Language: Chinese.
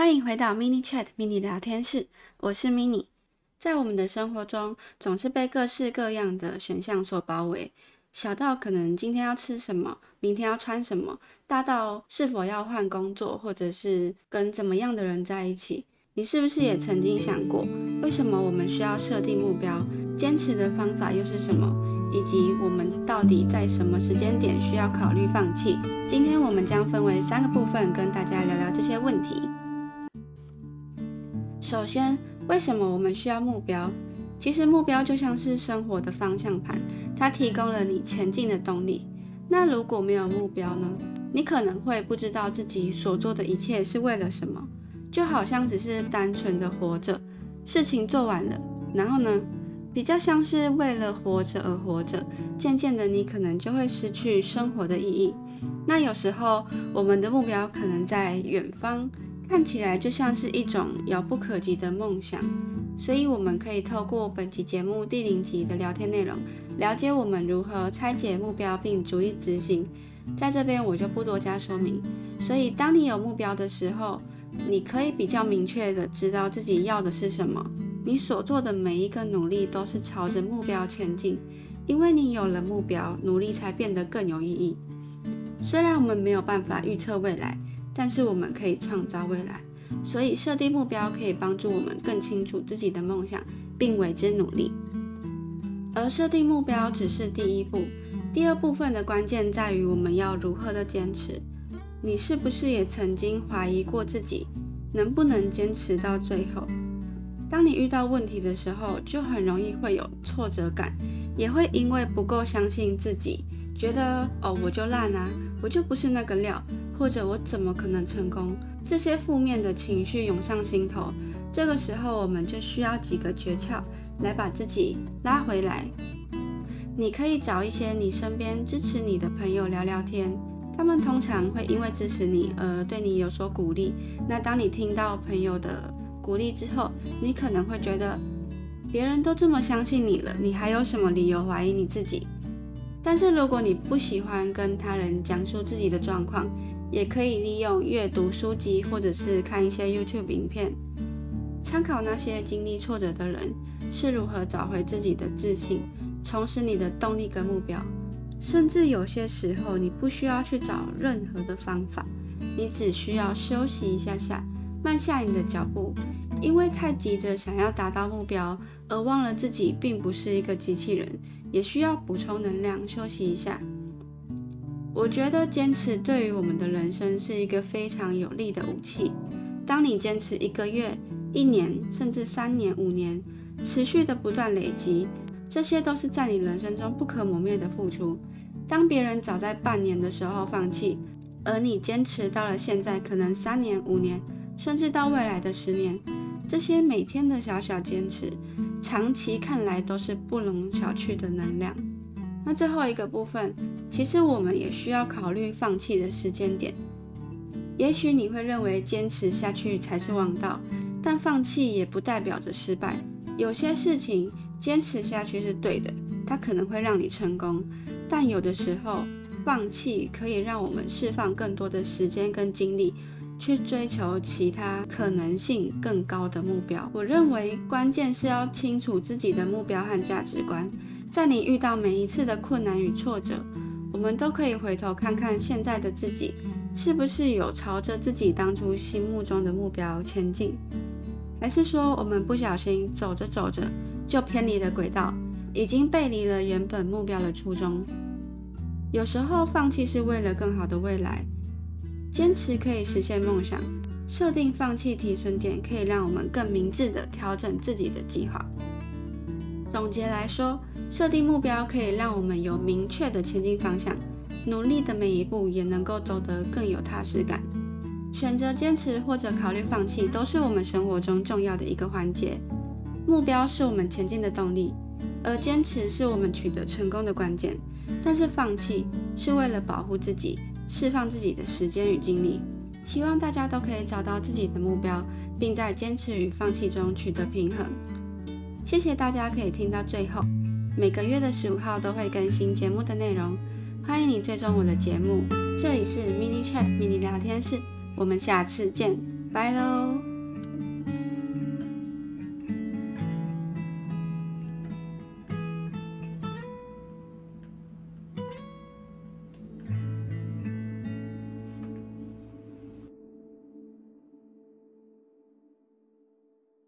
欢迎回到 Mini Chat Mini 聊天室，我是 Mini。在我们的生活中，总是被各式各样的选项所包围，小到可能今天要吃什么，明天要穿什么，大到是否要换工作，或者是跟怎么样的人在一起。你是不是也曾经想过，为什么我们需要设定目标？坚持的方法又是什么？以及我们到底在什么时间点需要考虑放弃？今天我们将分为三个部分跟大家聊聊这些问题。首先，为什么我们需要目标？其实目标就像是生活的方向盘，它提供了你前进的动力。那如果没有目标呢？你可能会不知道自己所做的一切是为了什么，就好像只是单纯的活着，事情做完了，然后呢？比较像是为了活着而活着，渐渐的你可能就会失去生活的意义。那有时候我们的目标可能在远方，看起来就像是一种遥不可及的梦想。所以我们可以透过本期节目第零集的聊天内容，了解我们如何拆解目标并逐一执行。在这边我就不多加说明。所以当你有目标的时候，你可以比较明确的知道自己要的是什么。你所做的每一个努力都是朝着目标前进，因为你有了目标，努力才变得更有意义。虽然我们没有办法预测未来，但是我们可以创造未来。所以设定目标可以帮助我们更清楚自己的梦想，并为之努力。而设定目标只是第一步，第二部分的关键在于我们要如何的坚持。你是不是也曾经怀疑过自己能不能坚持到最后？当你遇到问题的时候，就很容易会有挫折感，也会因为不够相信自己，觉得哦，我就烂啊，我就不是那个料，或者我怎么可能成功？这些负面的情绪涌上心头，这个时候我们就需要几个诀窍来把自己拉回来。你可以找一些你身边支持你的朋友聊聊天，他们通常会因为支持你而对你有所鼓励。那当你听到朋友的鼓励之后，你可能会觉得别人都这么相信你了，你还有什么理由怀疑你自己？但是如果你不喜欢跟他人讲述自己的状况，也可以利用阅读书籍或者是看一些 YouTube 影片，参考那些经历挫折的人是如何找回自己的自信，重拾你的动力跟目标。甚至有些时候，你不需要去找任何的方法，你只需要休息一下下。慢下你的脚步，因为太急着想要达到目标，而忘了自己并不是一个机器人，也需要补充能量，休息一下。我觉得坚持对于我们的人生是一个非常有力的武器。当你坚持一个月、一年，甚至三年、五年，持续的不断累积，这些都是在你人生中不可磨灭的付出。当别人早在半年的时候放弃，而你坚持到了现在，可能三年、五年。甚至到未来的十年，这些每天的小小坚持，长期看来都是不容小觑的能量。那最后一个部分，其实我们也需要考虑放弃的时间点。也许你会认为坚持下去才是王道，但放弃也不代表着失败。有些事情坚持下去是对的，它可能会让你成功，但有的时候放弃可以让我们释放更多的时间跟精力。去追求其他可能性更高的目标。我认为关键是要清楚自己的目标和价值观。在你遇到每一次的困难与挫折，我们都可以回头看看现在的自己，是不是有朝着自己当初心目中的目标前进，还是说我们不小心走着走着就偏离了轨道，已经背离了原本目标的初衷。有时候放弃是为了更好的未来。坚持可以实现梦想，设定放弃提存点可以让我们更明智地调整自己的计划。总结来说，设定目标可以让我们有明确的前进方向，努力的每一步也能够走得更有踏实感。选择坚持或者考虑放弃，都是我们生活中重要的一个环节。目标是我们前进的动力，而坚持是我们取得成功的关键。但是放弃是为了保护自己。释放自己的时间与精力，希望大家都可以找到自己的目标，并在坚持与放弃中取得平衡。谢谢大家可以听到最后，每个月的十五号都会更新节目的内容，欢迎你追踪我的节目。这里是 Mini Chat Mini 聊天室，我们下次见。拜喽。